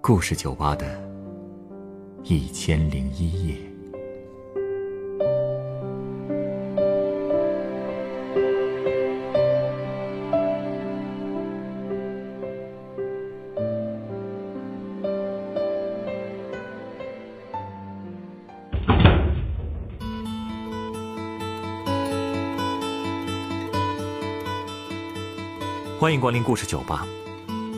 故事酒吧的一千零一夜。欢迎光临故事酒吧。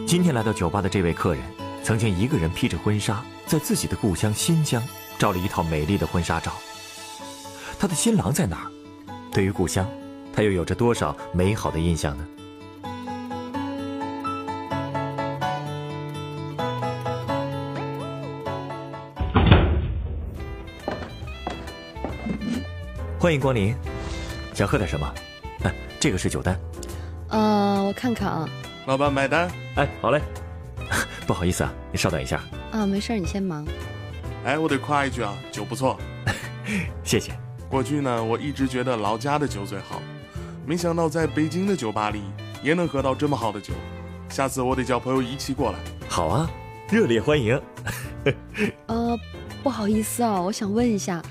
今天来到酒吧的这位客人，曾经一个人披着婚纱，在自己的故乡新疆照了一套美丽的婚纱照。他的新郎在哪儿？对于故乡，他又有着多少美好的印象呢？欢迎光临，想喝点什么？哎，这个是酒单。呃，我看看啊。老板买单。哎，好嘞。不好意思啊，你稍等一下。啊，没事，你先忙。哎，我得夸一句啊，酒不错。谢谢。过去呢，我一直觉得老家的酒最好，没想到在北京的酒吧里也能喝到这么好的酒。下次我得叫朋友一起过来。好啊，热烈欢迎。呃，不好意思啊，我想问一下，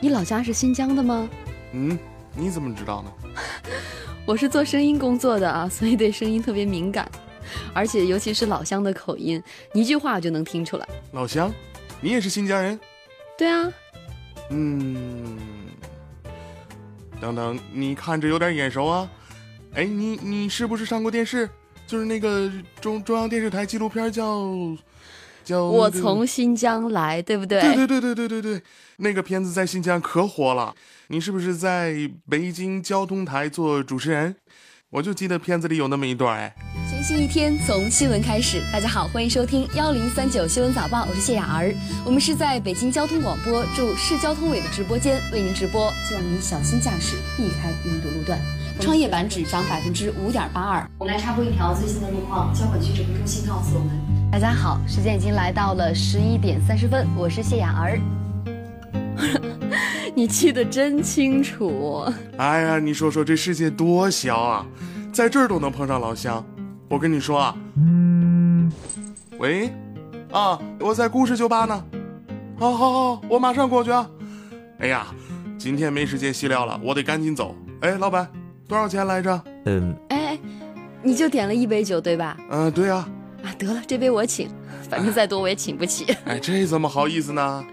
你老家是新疆的吗？嗯，你怎么知道呢？我是做声音工作的啊，所以对声音特别敏感，而且尤其是老乡的口音，一句话就能听出来。老乡，你也是新疆人？对啊。嗯，等等，你看着有点眼熟啊。哎，你你是不是上过电视？就是那个中中央电视台纪录片叫叫……我从新疆来，对不对？对对对对对对对，那个片子在新疆可火了。你是不是在北京交通台做主持人？我就记得片子里有那么一段哎。全新一天从新闻开始，大家好，欢迎收听幺零三九新闻早报，我是谢雅儿。我们是在北京交通广播驻市交通委的直播间为您直播，希望您小心驾驶，避开拥堵路段。创业板指涨百分之五点八二。我们来插播一条最新的路况，交管局指挥中心告诉我们，大家好，时间已经来到了十一点三十分，我是谢雅儿。你记得真清楚。哎呀，你说说这世界多小啊，在这儿都能碰上老乡。我跟你说啊，喂，啊，我在故事酒吧呢。好好好，我马上过去啊。哎呀，今天没时间细聊了，我得赶紧走。哎，老板，多少钱来着？嗯，哎，你就点了一杯酒对吧？嗯，对呀。啊，得了，这杯我请，反正再多我也请不起。哎，这怎么好意思呢？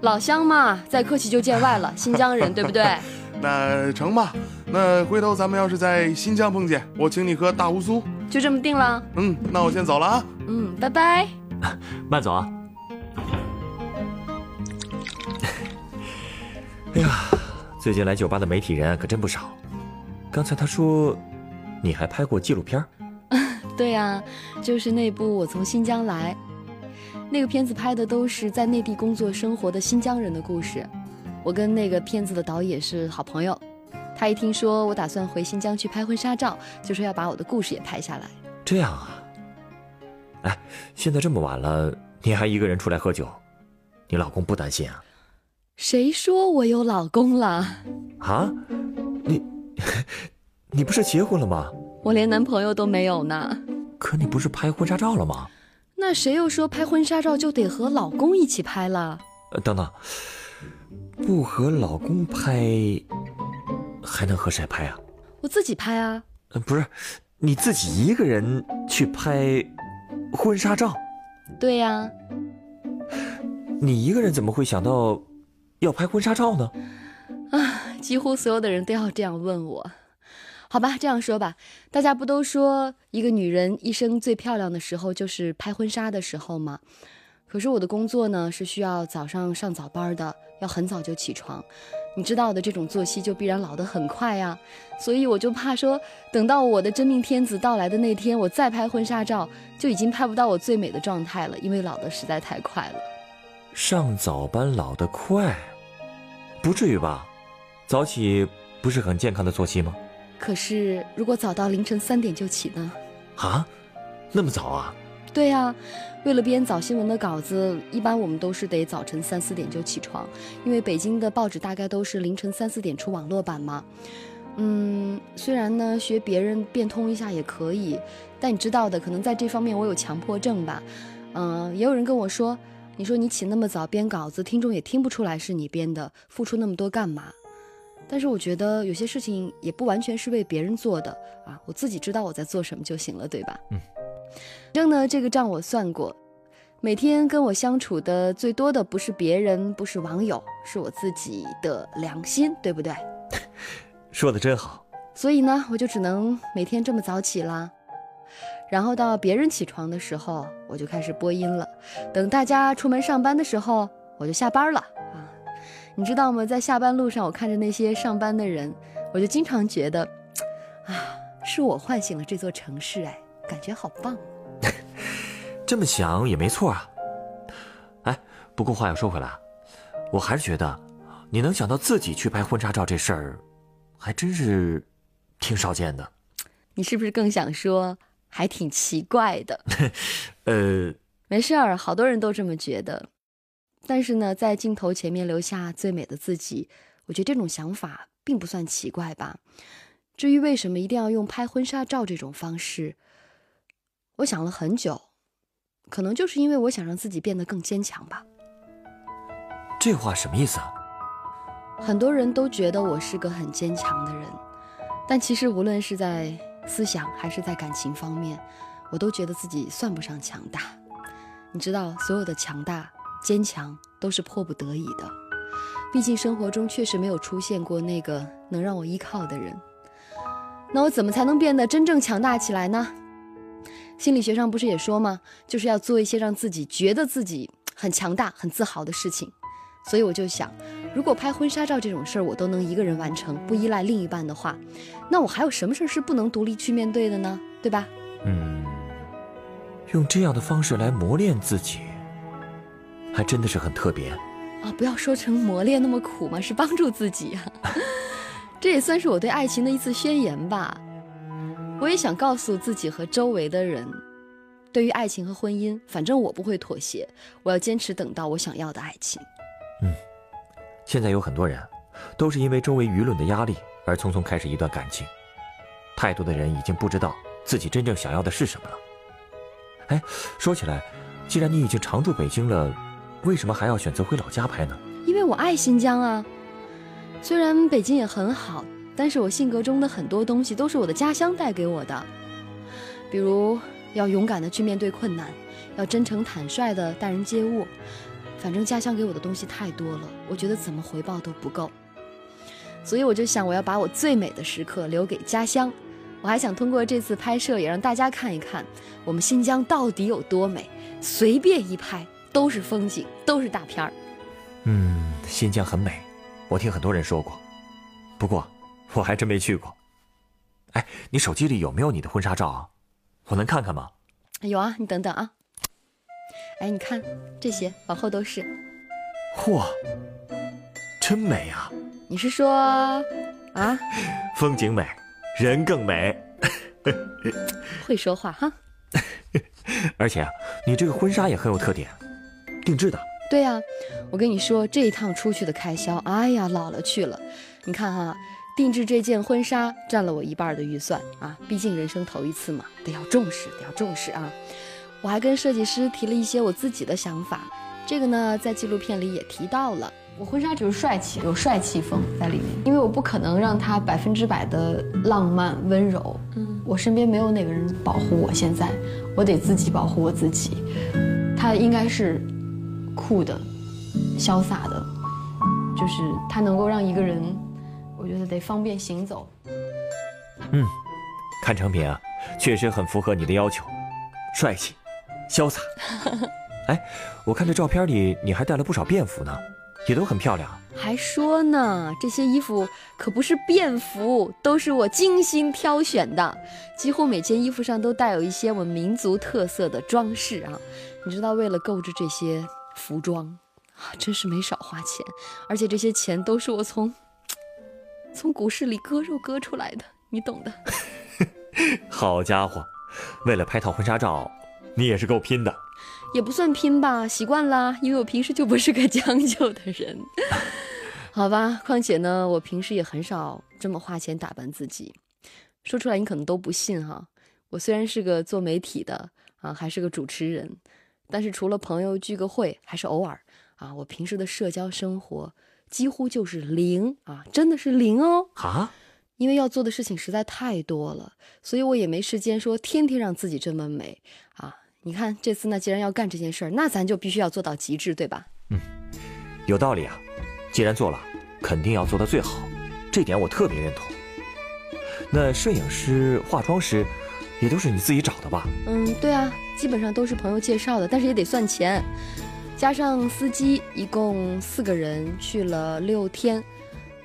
老乡嘛，再客气就见外了。新疆人，对不对？那成吧。那回头咱们要是在新疆碰见，我请你喝大乌苏。就这么定了。嗯，那我先走了啊。嗯，拜拜。慢走啊。哎呀，最近来酒吧的媒体人可真不少。刚才他说，你还拍过纪录片？对呀，就是那部《我从新疆来》。那个片子拍的都是在内地工作生活的新疆人的故事，我跟那个片子的导演是好朋友，他一听说我打算回新疆去拍婚纱照，就说要把我的故事也拍下来。这样啊？哎，现在这么晚了，你还一个人出来喝酒，你老公不担心啊？谁说我有老公了？啊？你，你不是结婚了吗？我连男朋友都没有呢。可你不是拍婚纱照了吗？那谁又说拍婚纱照就得和老公一起拍了？呃，等等，不和老公拍，还能和谁拍啊？我自己拍啊。呃，不是，你自己一个人去拍婚纱照？对呀。你一个人怎么会想到要拍婚纱照呢？啊，几乎所有的人都要这样问我。好吧，这样说吧，大家不都说一个女人一生最漂亮的时候就是拍婚纱的时候吗？可是我的工作呢是需要早上上早班的，要很早就起床，你知道的，这种作息就必然老得很快呀。所以我就怕说，等到我的真命天子到来的那天，我再拍婚纱照，就已经拍不到我最美的状态了，因为老得实在太快了。上早班老得快，不至于吧？早起不是很健康的作息吗？可是，如果早到凌晨三点就起呢？啊，那么早啊？对呀，为了编早新闻的稿子，一般我们都是得早晨三四点就起床，因为北京的报纸大概都是凌晨三四点出网络版嘛。嗯，虽然呢学别人变通一下也可以，但你知道的，可能在这方面我有强迫症吧。嗯，也有人跟我说，你说你起那么早编稿子，听众也听不出来是你编的，付出那么多干嘛？但是我觉得有些事情也不完全是为别人做的啊，我自己知道我在做什么就行了，对吧？嗯。反正呢，这个账我算过，每天跟我相处的最多的不是别人，不是网友，是我自己的良心，对不对？说的真好。所以呢，我就只能每天这么早起啦。然后到别人起床的时候，我就开始播音了。等大家出门上班的时候，我就下班了啊。你知道吗？在下班路上，我看着那些上班的人，我就经常觉得，啊，是我唤醒了这座城市，哎，感觉好棒。这么想也没错啊。哎，不过话又说回来，我还是觉得，你能想到自己去拍婚纱照这事儿，还真是挺少见的。你是不是更想说？还挺奇怪的，呃，没事儿，好多人都这么觉得。但是呢，在镜头前面留下最美的自己，我觉得这种想法并不算奇怪吧。至于为什么一定要用拍婚纱照这种方式，我想了很久，可能就是因为我想让自己变得更坚强吧。这话什么意思啊？很多人都觉得我是个很坚强的人，但其实无论是在。思想还是在感情方面，我都觉得自己算不上强大。你知道，所有的强大、坚强都是迫不得已的。毕竟生活中确实没有出现过那个能让我依靠的人。那我怎么才能变得真正强大起来呢？心理学上不是也说吗？就是要做一些让自己觉得自己很强大、很自豪的事情。所以我就想。如果拍婚纱照这种事儿我都能一个人完成，不依赖另一半的话，那我还有什么事儿是不能独立去面对的呢？对吧？嗯，用这样的方式来磨练自己，还真的是很特别啊！不要说成磨练那么苦嘛，是帮助自己啊。这也算是我对爱情的一次宣言吧。我也想告诉自己和周围的人，对于爱情和婚姻，反正我不会妥协，我要坚持等到我想要的爱情。嗯。现在有很多人，都是因为周围舆论的压力而匆匆开始一段感情。太多的人已经不知道自己真正想要的是什么了。哎，说起来，既然你已经常驻北京了，为什么还要选择回老家拍呢？因为我爱新疆啊。虽然北京也很好，但是我性格中的很多东西都是我的家乡带给我的，比如要勇敢的去面对困难，要真诚坦率的待人接物。反正家乡给我的东西太多了，我觉得怎么回报都不够，所以我就想，我要把我最美的时刻留给家乡。我还想通过这次拍摄，也让大家看一看我们新疆到底有多美。随便一拍都是风景，都是大片儿。嗯，新疆很美，我听很多人说过，不过我还真没去过。哎，你手机里有没有你的婚纱照啊？我能看看吗？有啊，你等等啊。哎，你看这些，往后都是。嚯，真美啊！你是说 啊？风景美，人更美。会说话哈。而且啊，你这个婚纱也很有特点，定制的。对呀，我跟你说，这一趟出去的开销，哎呀，老了去了。你看哈，定制这件婚纱占了我一半的预算啊，毕竟人生头一次嘛，得要重视，得要重视啊。我还跟设计师提了一些我自己的想法，这个呢在纪录片里也提到了。我婚纱就是帅气，有帅气风在里面，因为我不可能让它百分之百的浪漫温柔。嗯，我身边没有哪个人保护我，现在我得自己保护我自己。它应该是酷的、潇洒的，就是它能够让一个人，我觉得得方便行走。嗯，看成品啊，确实很符合你的要求，帅气。潇洒，哎，我看这照片里你还带了不少便服呢，也都很漂亮。还说呢，这些衣服可不是便服，都是我精心挑选的，几乎每件衣服上都带有一些我们民族特色的装饰啊。你知道，为了购置这些服装啊，真是没少花钱，而且这些钱都是我从从股市里割肉割出来的，你懂的。好家伙，为了拍套婚纱照。你也是够拼的，也不算拼吧，习惯了，因为我平时就不是个将就的人，好吧。况且呢，我平时也很少这么花钱打扮自己，说出来你可能都不信哈。我虽然是个做媒体的啊，还是个主持人，但是除了朋友聚个会，还是偶尔啊。我平时的社交生活几乎就是零啊，真的是零哦啊！因为要做的事情实在太多了，所以我也没时间说天天让自己这么美啊。你看这次呢，既然要干这件事儿，那咱就必须要做到极致，对吧？嗯，有道理啊。既然做了，肯定要做到最好，这点我特别认同。那摄影师、化妆师，也都是你自己找的吧？嗯，对啊，基本上都是朋友介绍的，但是也得算钱，加上司机，一共四个人去了六天。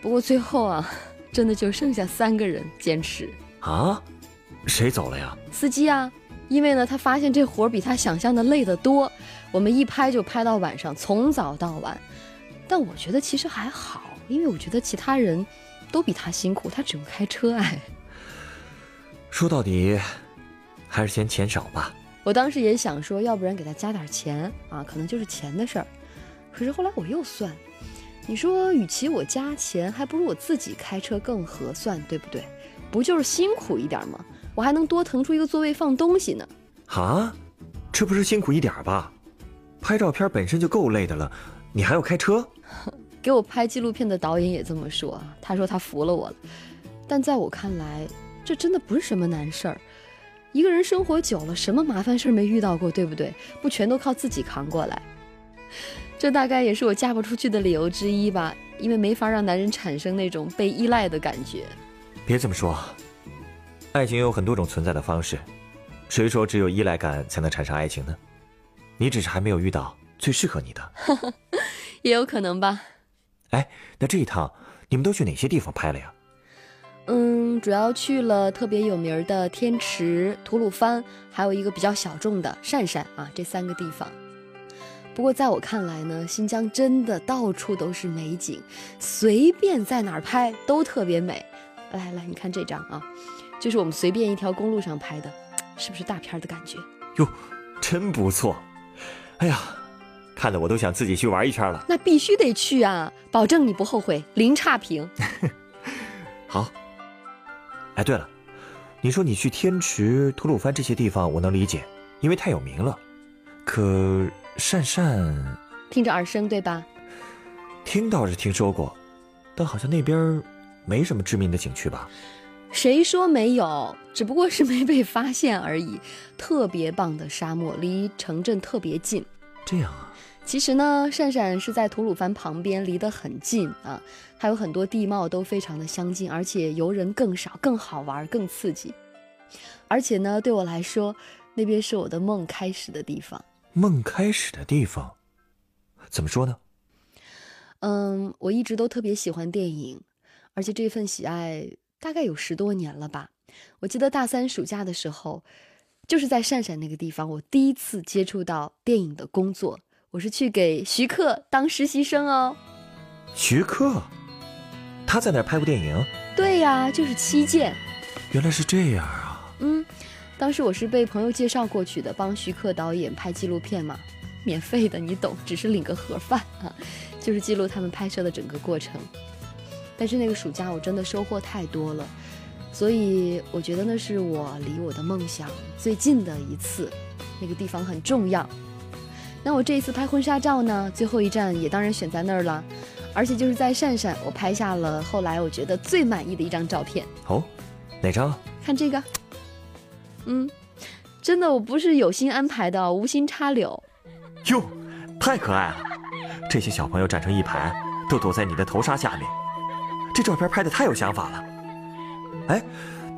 不过最后啊，真的就剩下三个人坚持。啊？谁走了呀？司机啊，因为呢，他发现这活比他想象的累得多。我们一拍就拍到晚上，从早到晚。但我觉得其实还好，因为我觉得其他人都比他辛苦，他只用开车哎。说到底，还是嫌钱少吧。我当时也想说，要不然给他加点钱啊，可能就是钱的事儿。可是后来我又算，你说与其我加钱，还不如我自己开车更合算，对不对？不就是辛苦一点吗？我还能多腾出一个座位放东西呢。啊，这不是辛苦一点吧？拍照片本身就够累的了。你还要开车？给我拍纪录片的导演也这么说，他说他服了我了。但在我看来，这真的不是什么难事儿。一个人生活久了，什么麻烦事儿没遇到过，对不对？不全都靠自己扛过来。这大概也是我嫁不出去的理由之一吧，因为没法让男人产生那种被依赖的感觉。别这么说，爱情有很多种存在的方式，谁说只有依赖感才能产生爱情呢？你只是还没有遇到。最适合你的，也有可能吧。哎，那这一趟你们都去哪些地方拍了呀？嗯，主要去了特别有名的天池、吐鲁番，还有一个比较小众的鄯善啊，这三个地方。不过在我看来呢，新疆真的到处都是美景，随便在哪儿拍都特别美。来来，你看这张啊，就是我们随便一条公路上拍的，是不是大片的感觉？哟，真不错。哎呀，看得我都想自己去玩一圈了。那必须得去啊，保证你不后悔，零差评。好。哎，对了，你说你去天池、吐鲁番这些地方，我能理解，因为太有名了。可鄯善，听着耳生，对吧？听倒是听说过，但好像那边没什么知名的景区吧？谁说没有？只不过是没被发现而已。特别棒的沙漠，离城镇特别近。这样啊？其实呢，鄯善是在吐鲁番旁边，离得很近啊。还有很多地貌都非常的相近，而且游人更少，更好玩，更刺激。而且呢，对我来说，那边是我的梦开始的地方。梦开始的地方？怎么说呢？嗯，我一直都特别喜欢电影，而且这份喜爱。大概有十多年了吧，我记得大三暑假的时候，就是在鄯善那个地方，我第一次接触到电影的工作。我是去给徐克当实习生哦。徐克，他在那儿拍过电影？对呀，就是《七剑》。原来是这样啊。嗯，当时我是被朋友介绍过去的，帮徐克导演拍纪录片嘛，免费的，你懂，只是领个盒饭啊，就是记录他们拍摄的整个过程。但是那个暑假我真的收获太多了，所以我觉得那是我离我的梦想最近的一次，那个地方很重要。那我这一次拍婚纱照呢，最后一站也当然选在那儿了，而且就是在鄯善，我拍下了后来我觉得最满意的一张照片。哦，哪张？看这个。嗯，真的我不是有心安排的，无心插柳。哟，太可爱了！这些小朋友站成一排，都躲在你的头纱下面。这照片拍的太有想法了，哎，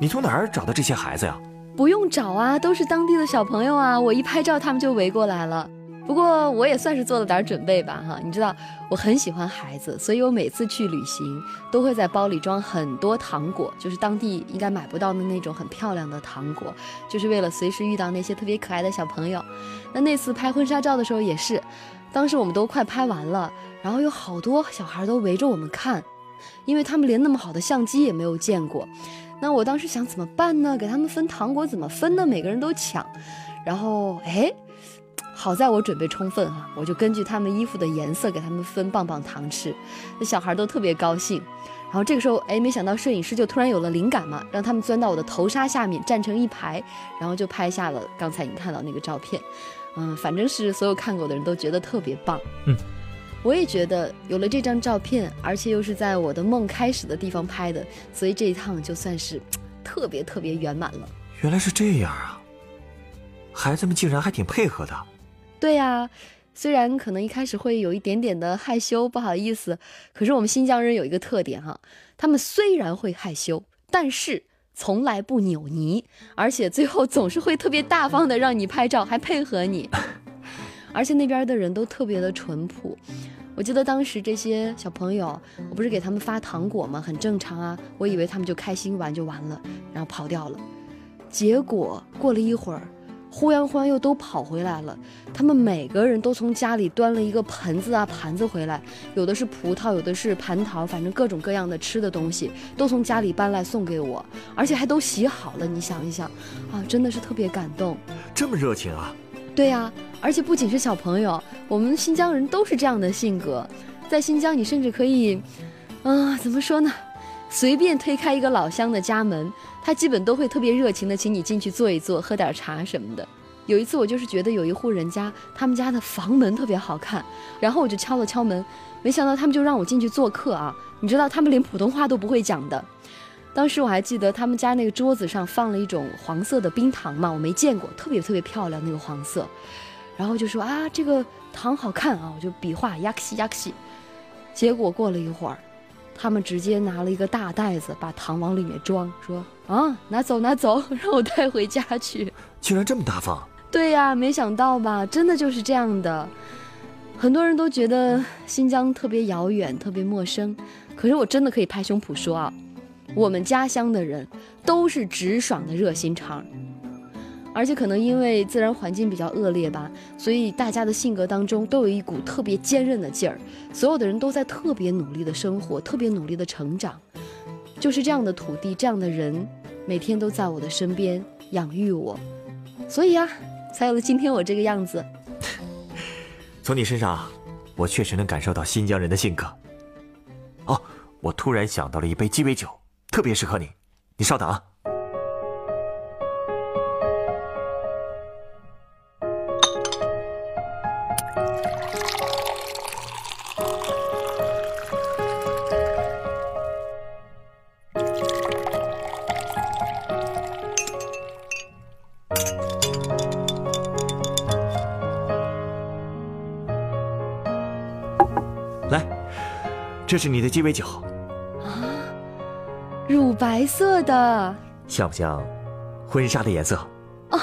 你从哪儿找的这些孩子呀？不用找啊，都是当地的小朋友啊。我一拍照，他们就围过来了。不过我也算是做了点准备吧，哈。你知道我很喜欢孩子，所以我每次去旅行都会在包里装很多糖果，就是当地应该买不到的那种很漂亮的糖果，就是为了随时遇到那些特别可爱的小朋友。那那次拍婚纱照的时候也是，当时我们都快拍完了，然后有好多小孩都围着我们看。因为他们连那么好的相机也没有见过，那我当时想怎么办呢？给他们分糖果怎么分呢？每个人都抢，然后哎，好在我准备充分哈，我就根据他们衣服的颜色给他们分棒棒糖吃，那小孩都特别高兴。然后这个时候哎，没想到摄影师就突然有了灵感嘛，让他们钻到我的头纱下面站成一排，然后就拍下了刚才你看到那个照片。嗯，反正是所有看过的人都觉得特别棒。嗯，我也觉得有了这张照片，而且又是在我的梦开始的地方拍的，所以这一趟就算是 特别特别圆满了。原来是这样啊！孩子们竟然还挺配合的。对呀，虽然可能一开始会有一点点的害羞，不好意思，可是我们新疆人有一个特点哈，他们虽然会害羞，但是从来不扭捏，而且最后总是会特别大方的让你拍照，还配合你。而且那边的人都特别的淳朴。我记得当时这些小朋友，我不是给他们发糖果吗？很正常啊，我以为他们就开心玩就完了，然后跑掉了。结果过了一会儿，忽然忽然又都跑回来了。他们每个人都从家里端了一个盆子啊盘子回来，有的是葡萄，有的是蟠桃，反正各种各样的吃的东西都从家里搬来送给我，而且还都洗好了。你想一想，啊，真的是特别感动。这么热情啊！对呀，而且不仅是小朋友，我们新疆人都是这样的性格。在新疆，你甚至可以，啊，怎么说呢？随便推开一个老乡的家门，他基本都会特别热情的请你进去坐一坐，喝点茶什么的。有一次，我就是觉得有一户人家，他们家的房门特别好看，然后我就敲了敲门，没想到他们就让我进去做客啊！你知道他们连普通话都不会讲的。当时我还记得他们家那个桌子上放了一种黄色的冰糖嘛，我没见过，特别特别漂亮那个黄色，然后就说啊这个糖好看啊，我就比划呀克西呀克西，结果过了一会儿，他们直接拿了一个大袋子把糖往里面装，说啊拿走拿走，让我带回家去。居然这么大方！对呀，没想到吧，真的就是这样的。很多人都觉得新疆特别遥远，特别陌生，可是我真的可以拍胸脯说啊。我们家乡的人都是直爽的热心肠，而且可能因为自然环境比较恶劣吧，所以大家的性格当中都有一股特别坚韧的劲儿。所有的人都在特别努力的生活，特别努力的成长。就是这样的土地，这样的人，每天都在我的身边养育我，所以啊，才有了今天我这个样子。从你身上，我确实能感受到新疆人的性格。哦，我突然想到了一杯鸡尾酒。特别适合你，你稍等啊。这是你的鸡尾酒。啊乳白色的，像不像婚纱的颜色？哦，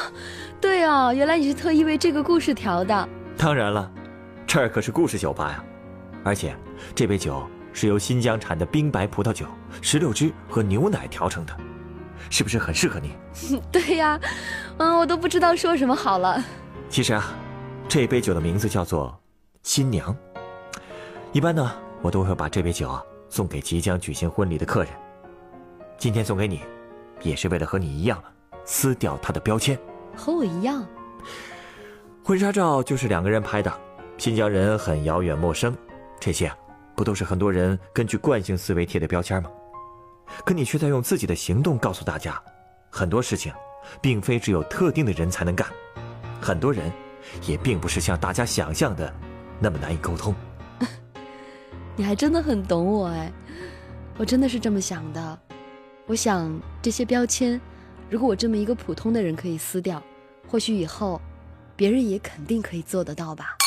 对啊，原来你是特意为这个故事调的。当然了，这儿可是故事酒吧呀，而且这杯酒是由新疆产的冰白葡萄酒、石榴汁和牛奶调成的，是不是很适合你？对呀，嗯，我都不知道说什么好了。其实啊，这杯酒的名字叫做新娘。一般呢，我都会把这杯酒啊送给即将举行婚礼的客人。今天送给你，也是为了和你一样，撕掉他的标签。和我一样，婚纱照就是两个人拍的，新疆人很遥远陌生，这些不都是很多人根据惯性思维贴的标签吗？可你却在用自己的行动告诉大家，很多事情，并非只有特定的人才能干，很多人，也并不是像大家想象的，那么难以沟通。你还真的很懂我哎，我真的是这么想的。我想这些标签，如果我这么一个普通的人可以撕掉，或许以后，别人也肯定可以做得到吧。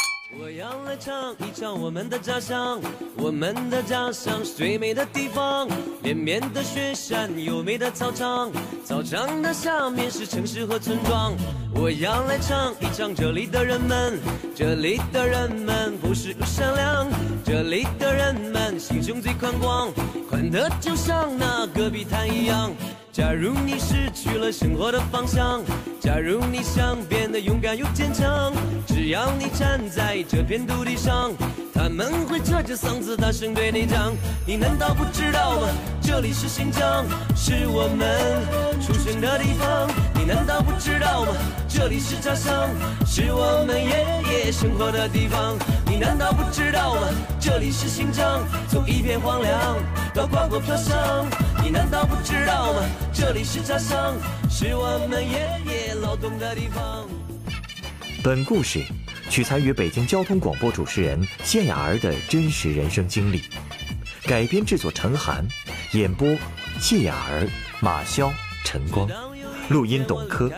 我要来唱一唱我们的家乡，我们的家乡是最美的地方，连绵的雪山，优美的操场，操场的下面是城市和村庄。我要来唱一唱这里的人们，这里的人们朴实又善良，这里的人们心胸最宽广。宽的就像那戈壁滩一样。假如你失去了生活的方向，假如你想变得勇敢又坚强，只要你站在这片土地上，他们会扯着嗓子大声对你讲。你难道不知道吗？这里是新疆，是我们出生的地方。你难道不知道吗？这里是家乡，是我们爷爷生活的地方。你难道不知道吗？这里是新疆，从一片荒凉到广阔飘香。你难道不知道吗？这里是家乡，是我们爷爷劳动的地方。本故事取材于北京交通广播主持人谢雅儿的真实人生经历，改编制作陈寒，演播谢雅儿、马潇、陈光，录音董珂。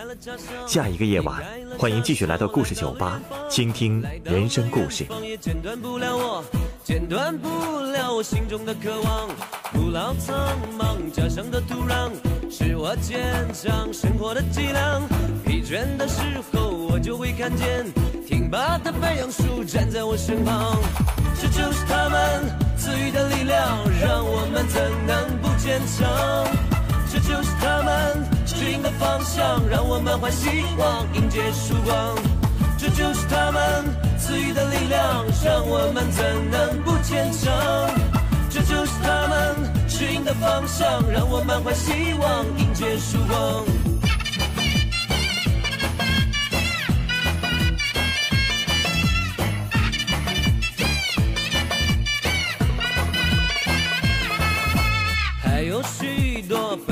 下一个夜晚，欢迎继续来到故事酒吧，倾听人生故事。剪断不了我，剪断不了我心中的渴望。古老苍茫家乡的土壤，是我坚强生活的脊梁。疲倦的时候，我就会看见挺拔的白杨树站在我身旁。这就是他们赐予的力量，让我们怎能不坚强？这就是他们指引的方向，让我们怀希望，迎接曙光。这就是他们赐予的力量，让我们怎能不坚强？这就是他们指引的方向，让我满怀希望，迎接曙光。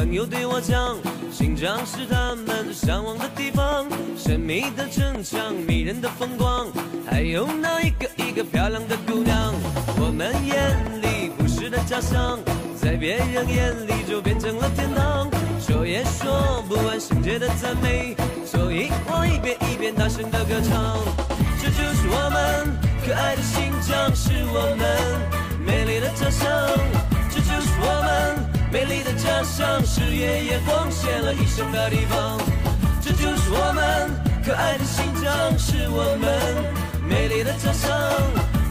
朋友对我讲，新疆是他们向往的地方，神秘的城墙，迷人的风光，还有那一个一个漂亮的姑娘。我们眼里不是的家乡，在别人眼里就变成了天堂。说也说不完圣洁的赞美，所以我一遍一遍大声的歌唱。这就是我们可爱的新疆，是我们美丽的家乡。这就是我们美丽的家乡，是爷爷奉献了一生的地方。这就是我们可爱的新疆，是我们美丽的家乡。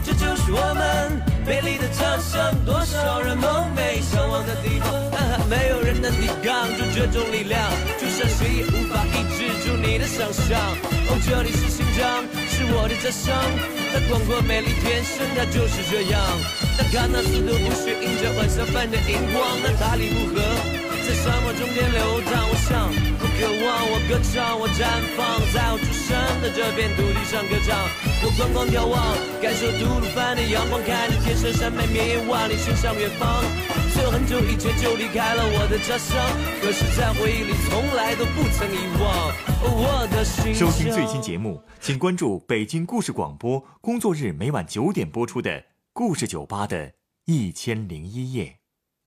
这就是我们美丽的家乡，多少人梦寐向往的地方，没有人能抵抗住这种力量，谁也无法抑制住你的想象。哦，这里是新疆，是我的家乡，它广阔美丽，天生它就是这样。但看那四头不血，映着晚霞般的荧光，那大理木河在沙漠中间流淌。我想，我渴望，我歌唱，我绽放，在我出生的这片土地上歌唱。我观光眺望，感受吐鲁番的阳光，看着天山山脉绵延万里，伸向远方。很久以前就离开了我的家乡，可是，在回忆里从来都不曾遗忘。我的心收听最新节目，请关注北京故事广播，工作日每晚九点播出的。故事酒吧的一千零一夜。